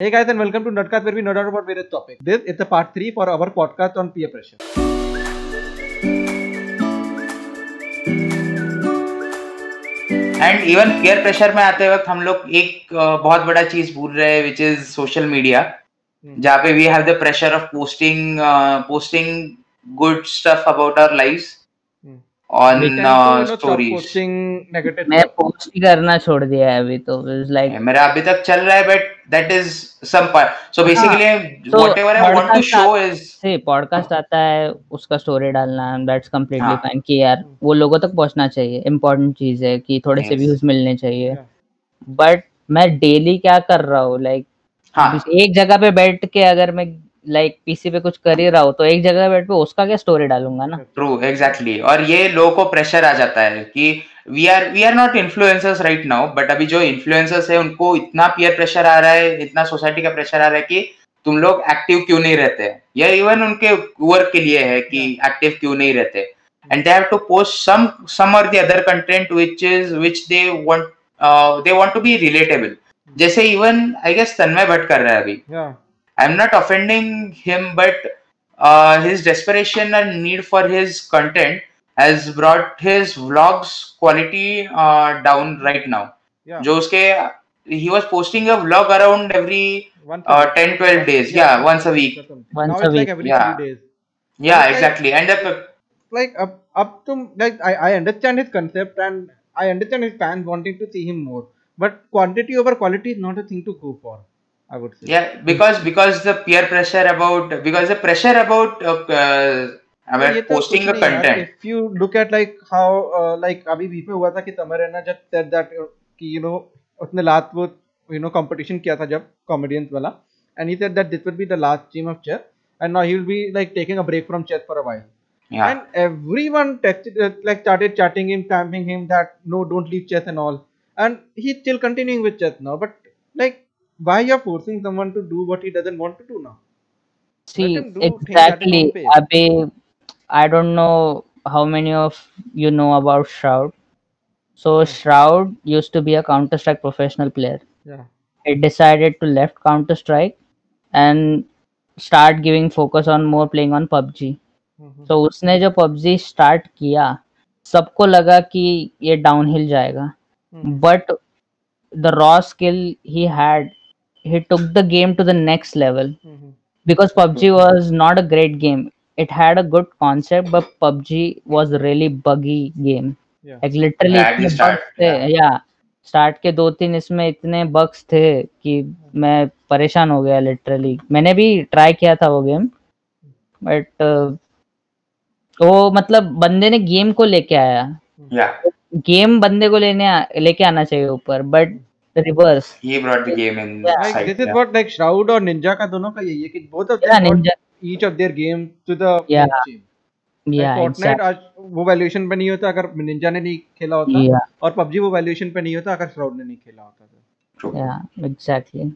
Hey guys and welcome to Nerdcast where we nerd out about various topics. This is the part 3 for our podcast on peer pressure. And even peer pressure में आते वक्त हम लोग एक uh, बहुत बड़ा चीज़ भूल रहे हैं विच इज़ सोशल मीडिया जहाँ पे we have the pressure of posting posting good stuff about our lives posting negative मैं पोस्ट ही करना छोड़ दिया है अभी तो लाइक मेरा अभी तक चल रहा है but that is some part so basically whatever I want to show is से पॉडकास्ट आता है उसका स्टोरी डालना दैट्स कम्प्लीटली हाँ। फाइन कि यार वो लोगों तक पहुँचना चाहिए इम्पोर्टेंट चीज़ है कि थोड़े से व्यूज़ मिलने चाहिए। Yeah. बट मैं डेली क्या कर रहा हूँ लाइक हाँ। एक जगह पे बैठ के अगर मैं लाइक पीसी पे कुछ कर ही रहा हो तो एक जगह बैठ पे उसका क्या स्टोरी डालूँगा ना? True exactly exactly. और ये लोगों को प्रेशर आ जाता है कि we are we are not influencers right now but अभी जो इन्फ्लुएंसर्स है उनको इतना पीयर प्रेशर आ रहा है इतना सोसाइटी का प्रेशर आ रहा है कि तुम लोग एक्टिव क्यों नहीं रहते? या इवन उनके वर्क के लिए है कि एक्टिव क्यों नहीं रहते? And they have to post some some और the other content which is which they want they want to be relatable जैसे even I guess Tanmay Bhatt कर रहा है अभी। Yeah. I'm not offending him, but uh, his desperation and need for his content has brought his vlogs quality uh, down right now. Yeah. जो उसके he was posting a vlog around every Once uh, a week. 10 12 days yeah once a week or something. Once now a it's like week. every Yeah. three days. yeah Okay. exactly and the Like up up to like I, I understand his concept and I understand his fans wanting to see him more. But quantity over quality is not a thing to go for. I would say. yeah because because the peer pressure about because the pressure about uh, uh, तो ये about तो posting कुछ a नहीं यार, content If you look at like how uh, like अभी बीच में हुआ था कि तमर है ना जब said that uh, कि you know उसने लास्ट वो you know competition किया था जब comedians वाला and he said that this will be the last stream of chess and now he will be like taking a break from chess for a while yeah and everyone texted uh, like started chatting him camping him that no don't leave chess and all and he's still continuing with chess now but like why you're forcing someone to do what he doesn't want to do now See, him do things at his own exactly. pace. Abhi, I don't know how many of you know about Shroud. So Shroud used to be a Counter Strike professional player. yeah He decided to left Counter Strike and start giving focus on more playing on PUBG. Mhm. तो उसने जो PUBG start किया सबको लगा कि ये downhill जाएगा Mhm. But the raw skill he had he took the game to the next level Mhm. because PUBG was not a great game. It had a good concept, but PUBG was a really buggy game. yeah Like literally Yeah, start, yeah. yeah. Start के दो तीन इसमें इतने bugs थे कि मैं परेशान हो गया लिटरली मैंने भी ट्राई किया था वो गेम बट वो मतलब बंदे ने गेम को लेके आया yeah गेम बंदे को लेने लेके आना चाहिए ऊपर but reverse he brought the game in Yeah. like this is what like shroud और ninja का दोनों का यही है कि both of brought Ninja each of their game to the Yeah. Like या Fortnite आज वो वैल्यूएशन पे नहीं होता अगर निंजा ने नहीं खेला होता या और पबजी वो वैल्यूएशन पे नहीं होता अगर श्राउड ने नहीं खेला होता तो True. या exactly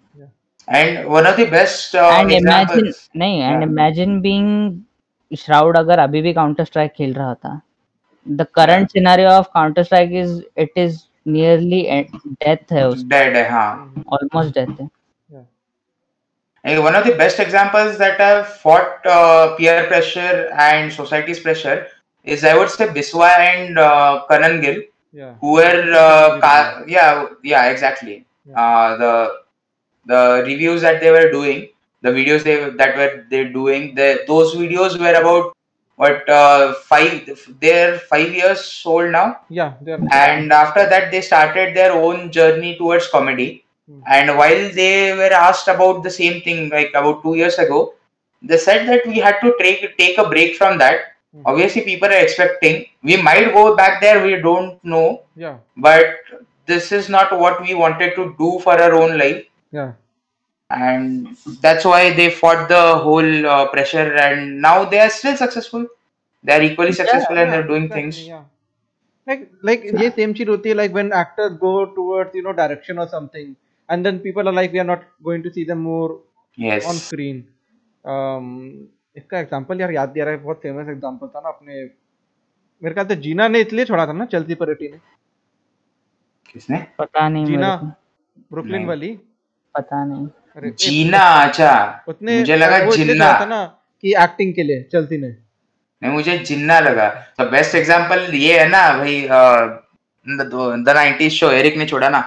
And one of the best uh, and imagine examples. नहीं and Yeah. Imagine being Shroud अगर अभी भी काउंटर स्ट्राइक खेल रहा था the current scenario of Counter Strike is it is nearly death है उस Dead, हाँ. ऑलमोस्ट डेथ है And one of the best examples that have fought uh, peer pressure and society's pressure is, I would say, Biswa and uh, Karan Gill, yeah who were, uh, ca- yeah, yeah, exactly. Uh, the the reviews that they were doing, the videos they that were they doing, the, those videos were about what uh, five? They're five years old now. yeah they are and after that they started their own journey towards comedy Hmm. and while they were asked about the same thing like about two years ago they said that we had to take take a break from that Hmm. obviously people are expecting we might go back there we don't know yeah but this is not what we wanted to do for our own life yeah and that's why they fought the whole uh, pressure and now they are still successful they are equally successful and they're doing exactly, things yeah like like ये same चीज होती है like when actors go towards you know direction or something and then people are like we are not going to see them more yes on screen um इसका example यार याद दिया रहा है बहुत फेमस एग्जांपल था ना अपने मेरे ख्याल से जीना ने इसलिए छोड़ा था ना चेल्सी परेटी ने किसने पता नहीं मेरे जीना को ब्रुकलिन नहीं। वाली पता नहीं अरे ए, जीना अच्छा उतने मुझे लगा जिन्ना ना कि एक्टिंग के लिए चलती ने नहीं मुझे जिन्ना लगा तो बेस्ट एग्जांपल ये है ना भाई द नाइनटीज शो एरिक ने छोड़ा ना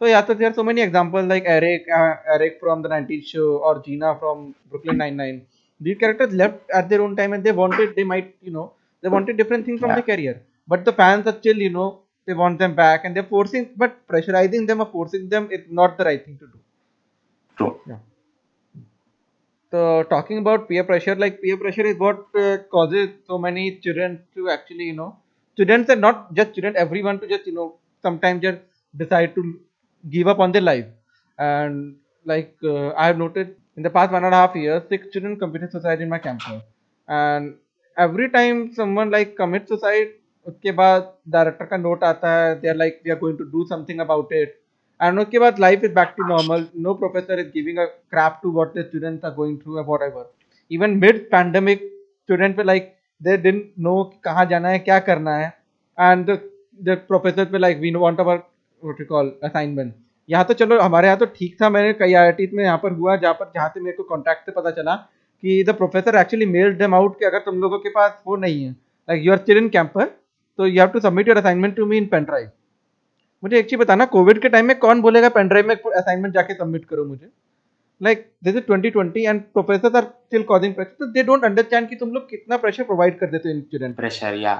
So yeah, so there are so many examples like Eric, uh, Eric from the 90s show or Gina from Brooklyn Nine-Nine. These characters left at their own time and they wanted, they might, you know, they wanted different things from Yeah. their career. But the fans are still, you know, they want them back and they're forcing, but pressurizing them or forcing them is not the right thing to do. True So talking about peer pressure, like peer pressure is what uh, causes so many children to actually, you know, students and not just students, everyone to just, you know, sometimes just decide to give up on their life. And like uh, I have noted in the past one and a half years, six children committed suicide in my campus. And every time someone like commits suicide, उसके बाद director का note आता है they are like we are going to do something about it and उसके बाद life is back to normal no professor is giving a crap to what the students are going through or whatever even mid pandemic student पे like they didn't know कहाँ जाना है क्या करना है and the, the professor पे like we want our what you call assignment यहाँ तो चलो हमारे यहाँ तो ठीक था मैंने कई आई में यहाँ पर हुआ जहाँ पर जहाँ से मेरे को कॉन्टैक्ट से पता चला कि the professor actually mailed them out कि अगर तुम लोगों के पास वो नहीं है like you are still in campus तो you have to submit your assignment to me in pen drive मुझे एक चीज़ बताना कोविड के टाइम में कौन बोलेगा पेन ड्राइव में असाइनमेंट जाके सबमिट करो मुझे? Like this is 2020 and professor are still causing pressure तो दे डोंट अंडरस्टैंड कि तुम लोग कितना प्रेशर प्रोवाइड कर देते हो इन स्टूडेंट प्रेशर या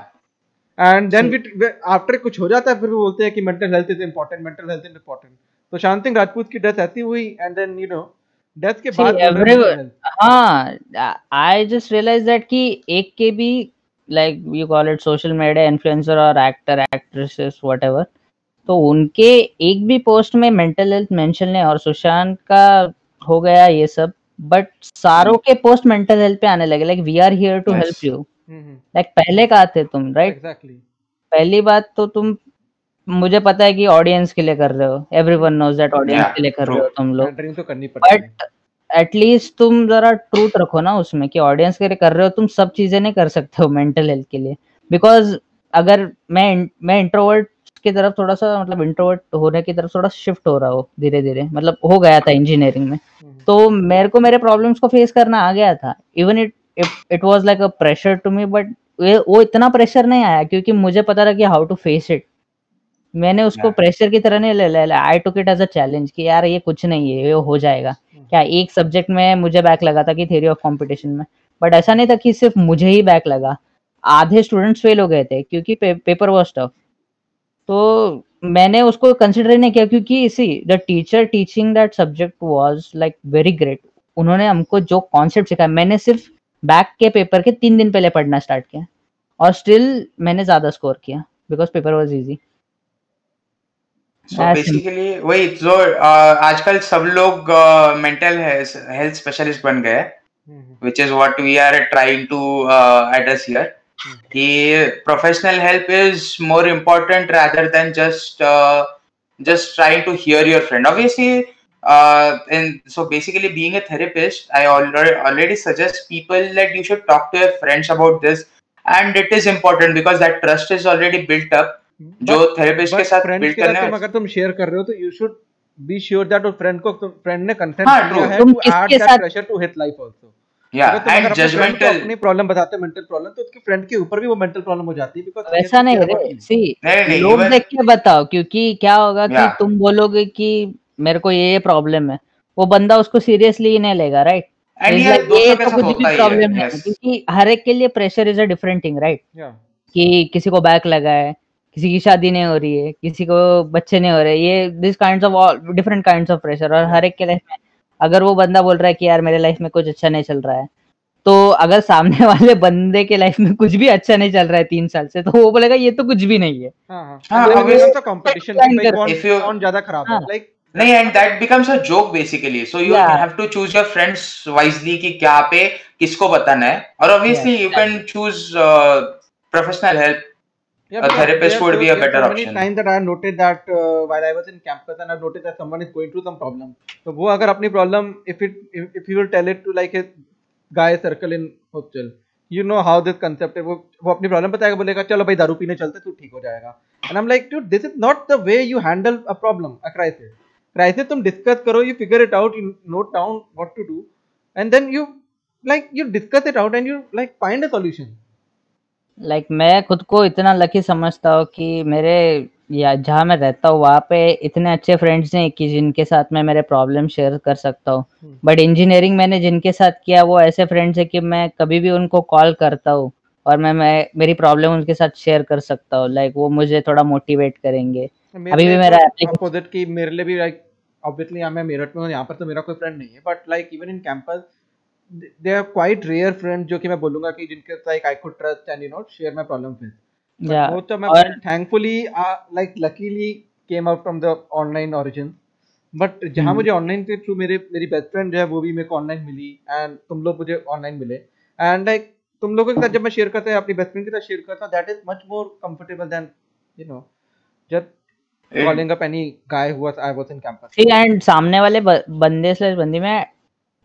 एंड देन वी आफ्टर कुछ हो जाता है फिर वो बोलते हैं कि mental health is important mental health is important तो शांत सिंह राजपूत की डेथ ऐसी हुई and then you know death के बाद. हाँ आई जस्ट रियलाइज़ दैट कि एक के भी like you call it social media influencer और एक्टर एक्ट्रेसेस व्हाटएवर तो उनके एक भी पोस्ट में मेंटल हेल्थ मेंशन नहीं और सुशांत का हो गया ये सब बट सारों के पोस्ट मेंटल हेल्थ पे आने लगे like we are here to help you hmm, hmm, like पहले कहा थे तुम राइट right? exactly. पहली बात तो तुम मुझे पता है कि ऑडियंस के लिए कर रहे हो। एवरीवन नोज़ दैट ऑडियंस के लिए कर रहे हो तुम लोग। तो करनी बट एटलीस्ट तुम जरा ट्रूथ रखो ना उसमें कि ऑडियंस के लिए कर रहे हो तुम सब चीज़ें नहीं कर सकते हो मेंटल हेल्थ के लिए। बिकॉज़ अगर मैं मैं इंट्रोवर्ट की तरफ़ थोड़ा सा मतलब इंट्रोवर्ट होने की तरफ़ थोड़ा शिफ्ट हो रहा हो धीरे धीरे मतलब हो गया था इंजीनियरिंग में। हम्म, तो मेरे को मेरे प्रॉब्लम्स को फेस करना आ गया था। Even it it was like a pressure to me but वो इतना प्रेशर नहीं आया क्योंकि मुझे पता था कि हाउ टू फेस इट मैंने उसको प्रेशर की तरह नहीं ले लिया I took it as a challenge कि यार ये कुछ नहीं है ये हो जाएगा। क्या एक सब्जेक्ट में मुझे बैक लगा था कि थ्योरी ऑफ़ कंपटीशन में? बट ऐसा नहीं था कि सिर्फ़ मुझे ही बैक लगा। आधे स्टूडेंट्स फेल हो गए थे क्योंकि पे, पेपर वॉज़ टफ तो मैंने उसको कंसिडर ही नहीं किया क्योंकि इसी the teacher teaching that subject was like very great उन्होंने हमको जो कॉन्सेप्ट सिखाया मैंने सिर्फ़ बैक के पेपर के तीन दिन पहले पढ़ना स्टार्ट किया और स्टिल मैंने ज़्यादा स्कोर किया because paper was easy basically वही जो uh, आजकल सब लोग मेंटल हेल्थ स्पेशलिस्ट बन गए which is what we are trying to uh, address here. कि professional help is more important rather than just uh, just trying to hear your friend obviously uh, and so basically being a therapist i already already suggest people that you should talk to your friends about this and it is important because that trust is already built up जो But- therapist के साथ friends build करने तुम में अगर तुम share कर रहे हो तो you should be sure that उस फ्रेंड को फ्रेंड ने कंसेंट हाँ, दिया. है तुम to add that pressure to hit life also या अगर तुम अगर एंड अपने friend को जजमेंटल अपनी प्रॉब्लम बताते मेंटल प्रॉब्लम तो उसके फ्रेंड के ऊपर भी वो मेंटल प्रॉब्लम हो जाती है बिकॉज़ वैसा नहीं रे सी नहीं नहीं लोग देख के बताओ क्योंकि क्या होगा कि तुम बोलोगे कि मेरे को ये ये प्रॉब्लम है वो बंदा उसको सीरियसली ही नहीं लेगा राइट and ये तो कुछ भी प्रॉब्लम है. क्योंकि हर एक के लिए pressure is a different thing right कि किसी को बैक लगा है किसी की शादी नहीं हो रही है किसी को बच्चे नहीं हो रहे ये this kinds of different kinds of pressure और हर एक के लाइफ में अगर वो बंदा बोल रहा है कि यार मेरे लाइफ में कुछ अच्छा नहीं चल रहा है तो अगर सामने वाले बंदे के लाइफ में कुछ भी अच्छा नहीं चल रहा है तीन साल से तो वो बोलेगा ये तो कुछ भी नहीं है। हाँ हाँ। हाँ, हाँ तो है हाँ। नहीं and that becomes a joke basically so you have to choose your friends wisely कि क्या पे किसको बताना है। और obviously you can choose professional help Yeah, A therapist are would so- be a are better so many option. times that I noted that uh, while I was in campus and I've noticed that someone is going through some problem. तो वो अगर अपनी problem if it if, if you will tell it to like a guy circle in hostel, you know how this concept है वो वो अपनी problem बताएगा बोलेगा चलो भाई दारू पीने चलते तू ठीक हो जाएगा. And I'm like dude this is not the way you handle a problem a crisis. से तुम डिस्कस करो you figure it out you note down what to do and then you like you discuss it out and you like find a solution like like, मैं खुद को इतना lucky समझता हूँ कि मेरे या जहाँ मैं रहता हूँ वहाँ पे इतने अच्छे फ्रेंड्स हैं कि जिनके साथ मैं मेरे प्रॉब्लम शेयर कर सकता हूँ। But hmm. इंजीनियरिंग मैंने जिनके साथ किया वो ऐसे फ्रेंड्स है कि मैं कभी भी उनको कॉल करता हूँ और मैं मैं मेरी प्रॉब्लम उनके साथ शेयर कर सकता हूँ। लाइक like, वो मुझे थोड़ा मोटिवेट करेंगे। अभी भी मेरा अपोजिट की मेरे लिए भी लाइक ऑब्वियसली मैं मेरठ में यहाँ पर तो मेरा कोई फ्रेंड नहीं है but like even in campus they are quite rare friend जो कि मैं बोलूँगा कि जिनके like I could trust and you know share my problem with और friends thankfully uh, like luckily came out from the online origin but जहाँ मुझे online के थ्रू मेरे मेरी बेस्ट फ्रेंड जो है वो भी मेरे को ऑनलाइन मिली एंड तुम लोग मुझे ऑनलाइन मिले. एंड लाइक तुम लोगों के साथ जब मैं शेयर करता हूँ अपनी बेस्ट फ्रेंड के साथ शेयर करता हूँ that is much more comfortable than you know just calling up any guy who was I was in campus ठीक एंड सामने वाले बंदे से बंदी में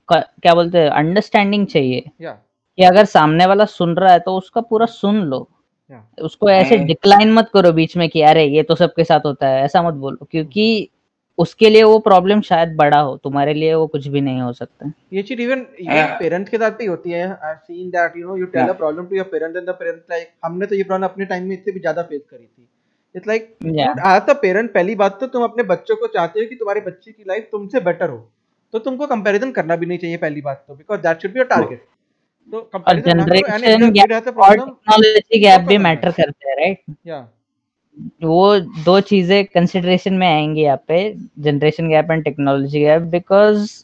क्या बोलते हैं अंडरस्टैंडिंग चाहिए या कि अगर सामने वाला सुन रहा है तो उसका पूरा सुन लो या उसको ऐसे। डिक्लाइन मत करो बीच में कि अरे ये तो सबके साथ होता है ऐसा मत बोलो क्योंकि उसके लिए वो प्रॉब्लम शायद बड़ा हो तुम्हारे लिए वो कुछ भी नहीं हो सकता ये चीज़ इवन Yeah. पेरेंट्स के साथ भी होती है I seen that you know you tell a Yeah. Problem to your parents and the parents like हमने तो ये प्रॉब्लम अपने टाइम में इससे भी ज़्यादा फेस करी थी it's like Yeah. As a parent पहली बात तो तुम अपने बच्चों को चाहते हो कि तुम्हारे बच्चे की लाइफ तुमसे बेटर हो तो तुमको कंपैरिजन करना भी नहीं चाहिए पहली बात तो because that should be your target तो कंपैरिजन करो and generation if gap a और टेक्नोलॉजी गैप भी मैटर that. करते हैं राइट या वो दो चीज़ें कंसिडरेशन में आएँगी यहाँ पे generation gap and technology gap because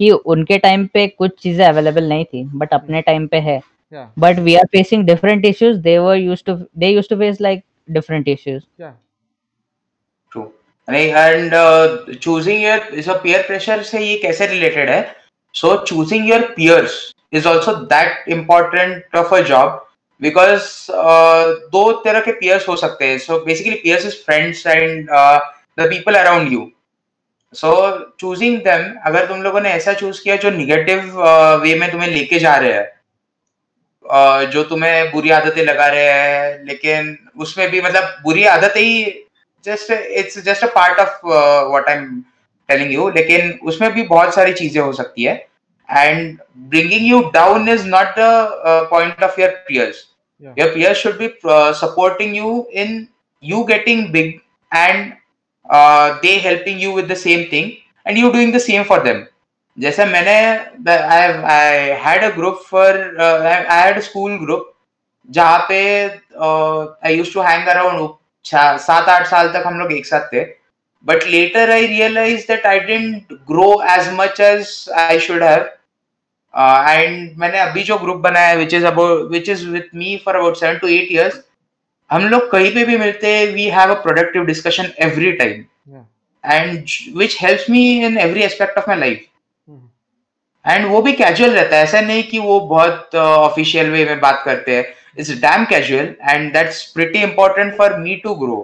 कि उनके टाइम पे कुछ चीज़ें अवेलेबल नहीं थी बट अपने टाइम पे है। But we are facing different issues they they were used to they used to face like different issues. या true and choosing your so peer pressure से ये कैसे रिलेटेड है? So choosing your peers is also that important of a job because दो तरह के peers हो सकते हैं। So basically peers is friends and the people around you so choosing them अगर तुम लोगों ने ऐसा चूज़ किया जो निगेटिव वे में तुम्हें लेके जा रहे हैं uh, जो तुम्हें बुरी आदतें लगा रहे हैं लेकिन उसमें भी मतलब बुरी आदतें ही just it's just a part of what I am telling you लेकिन उसमें भी बहुत सारी चीज़ें हो सकती है and bringing you down is not a point of your peers your peers should be supporting you in you getting big and they helping you with the same thing and you doing the same for them जैसे मैंने I I had a group for I had school group जहाँ पे I use to hang around सात आठ साल तक हम लोग एक साथ थे। But later I realise that I didn't grow as much as I should have. एंड मैंने अभी जो ग्रुप बनाया है which is about which is with me for about seven to eight years हम लोग कहीं पे भी मिलते हैं we have a productive discussion every time and which helps me in every aspect of my life. And वो भी casual रहता है। ऐसा नहीं कि वो बहुत ऑफिशियल uh, वे में बात करते हैं। It's damn casual and that's pretty important for me to grow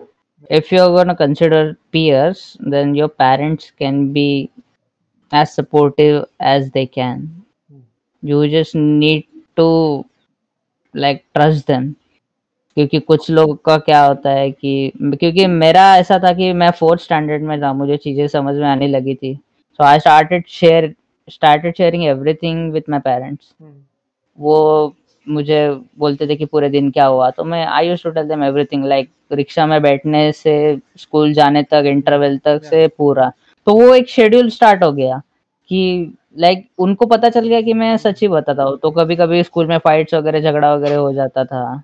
if you're going to consider peers then your parents can be as supportive as they can. You just need to like trust them. क्योंकि कुछ लोग का क्या होता है कि क्योंकि मेरा ऐसा था कि मैं फोर्थ स्टैंडर्ड में था मुझे चीज़ें समझ में आने लगी थी। So I started share started sharing everything with my parents hmm. वो मुझे बोलते थे कि पूरे दिन क्या हुआ? तो मैं I use to tell them everything like rickshaw में बैठने से स्कूल जाने तक इंटरवल तक से पूरा। तो वो एक शेड्यूल स्टार्ट हो गया कि लाइक उनको पता चल गया कि मैं सच ही बताता हूँ। तो कभी कभी स्कूल में फाइट्स वगैरह झगड़ा वगैरह हो जाता था।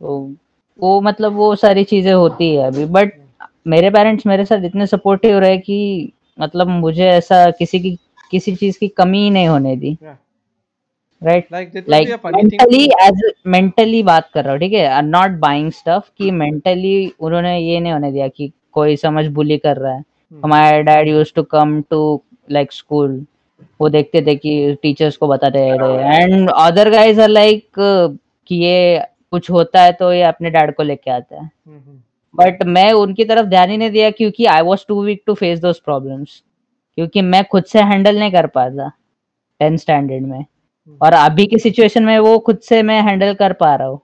तो वो मतलब वो सारी चीज़ें होती है अभी। बट मेरे पेरेंट्स मेरे साथ इतने सपोर्टिव रहे कि मतलब मुझे ऐसा किसी की किसी चीज़ की कमी ही नहीं होने दी. Right like mentally as mentally बात कर रहा हूँ ठीक है नॉट बाइंग स्टफ़ कि मेंटली उन्होंने ये नहीं होने दिया कि कोई समझ बुली कर रहा है। हमारे dad use to come to like school वो देखते थे कि टीचर्स को बताते रहे and other guys are like कि ये कुछ होता है तो ये अपने डैड को लेके आता है। बट मैं उनकी तरफ़ ध्यान ही नहीं दिया क्योंकि I was too weak to face those problems क्योंकि मैं खुद से हैंडल नहीं कर पाता टेंथ स्टैंडर्ड में और अभी की सिचुएशन में वो खुद से मैं हैंडल कर पा रहा हूँ।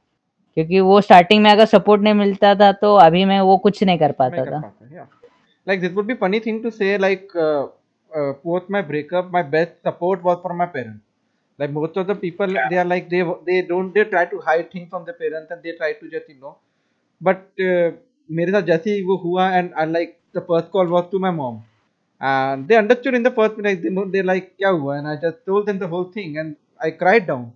क्योंकि वो स्टार्टिंग में अगर सपोर्ट नहीं मिलता था तो अभी मैं वो कुछ नहीं कर पाता था। Like this would be funny thing to say like post my breakup my best support was for my parents like most of the people they are like they they don't they try to hide things from the parents and they try to just you know but मेरे साथ जैसे ही वो हुआ and I like the first call was to my mom and they understood in the first like they like क्या हुआ? And I just told them the whole thing and I cried down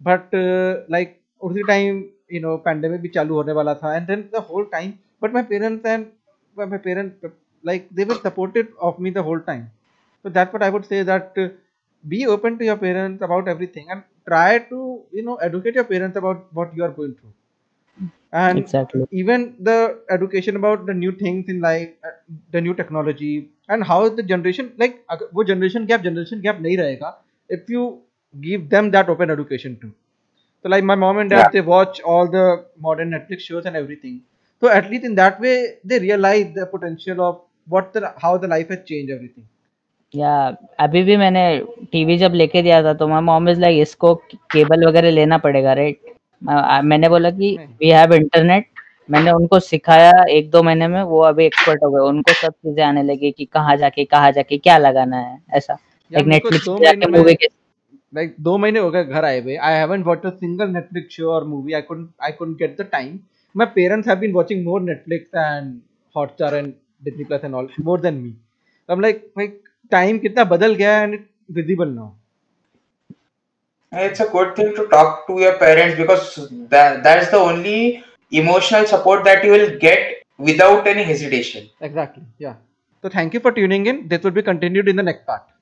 but uh, like उसी time you know pandemic भी चालू होने वाला था and then the whole time but my parents and my my parents like they were supportive of me the whole time so that's what I would say that uh, be open to your parents about everything and try to you know educate your parents about what you are going through and exactly even the education about the new things in life uh, the new technology and how the generation like अगर वो generation gap generation gap नहीं रहेगा if you give them that open education too so like my mom and dad Yeah. they watch all the modern netflix shows and everything so at least in that way they realize the potential of what the how the life has changed everything या अभी भी मैंने TV जब लेके दिया था तो my mom is like इसको केबल वगैरह लेना पड़ेगा राइट मैंने बोला कि वी हैव इंटरनेट मैंने उनको सिखाया एक दो महीने में वो अभी एक्सपर्ट हो गए उनको सब चीज़ें आने लगी कि कहाँ जाके कहाँ जाके क्या लगाना है ऐसा एक नेटफ्लिक्स जाके मूवी के like दो महीने हो गए घर आए हुए I haven't watch a single Netflix show और movie I couldn't I couldn't get the time my parents have been watching more netflix and hotstar and disney plus and all more than me so i'm like like time कितना बदल गया and it's visible now It's a good thing to talk to your parents because that that's the only emotional support that you will get without any hesitation. exactly yeah so thank you for tuning in this will be continued in the next part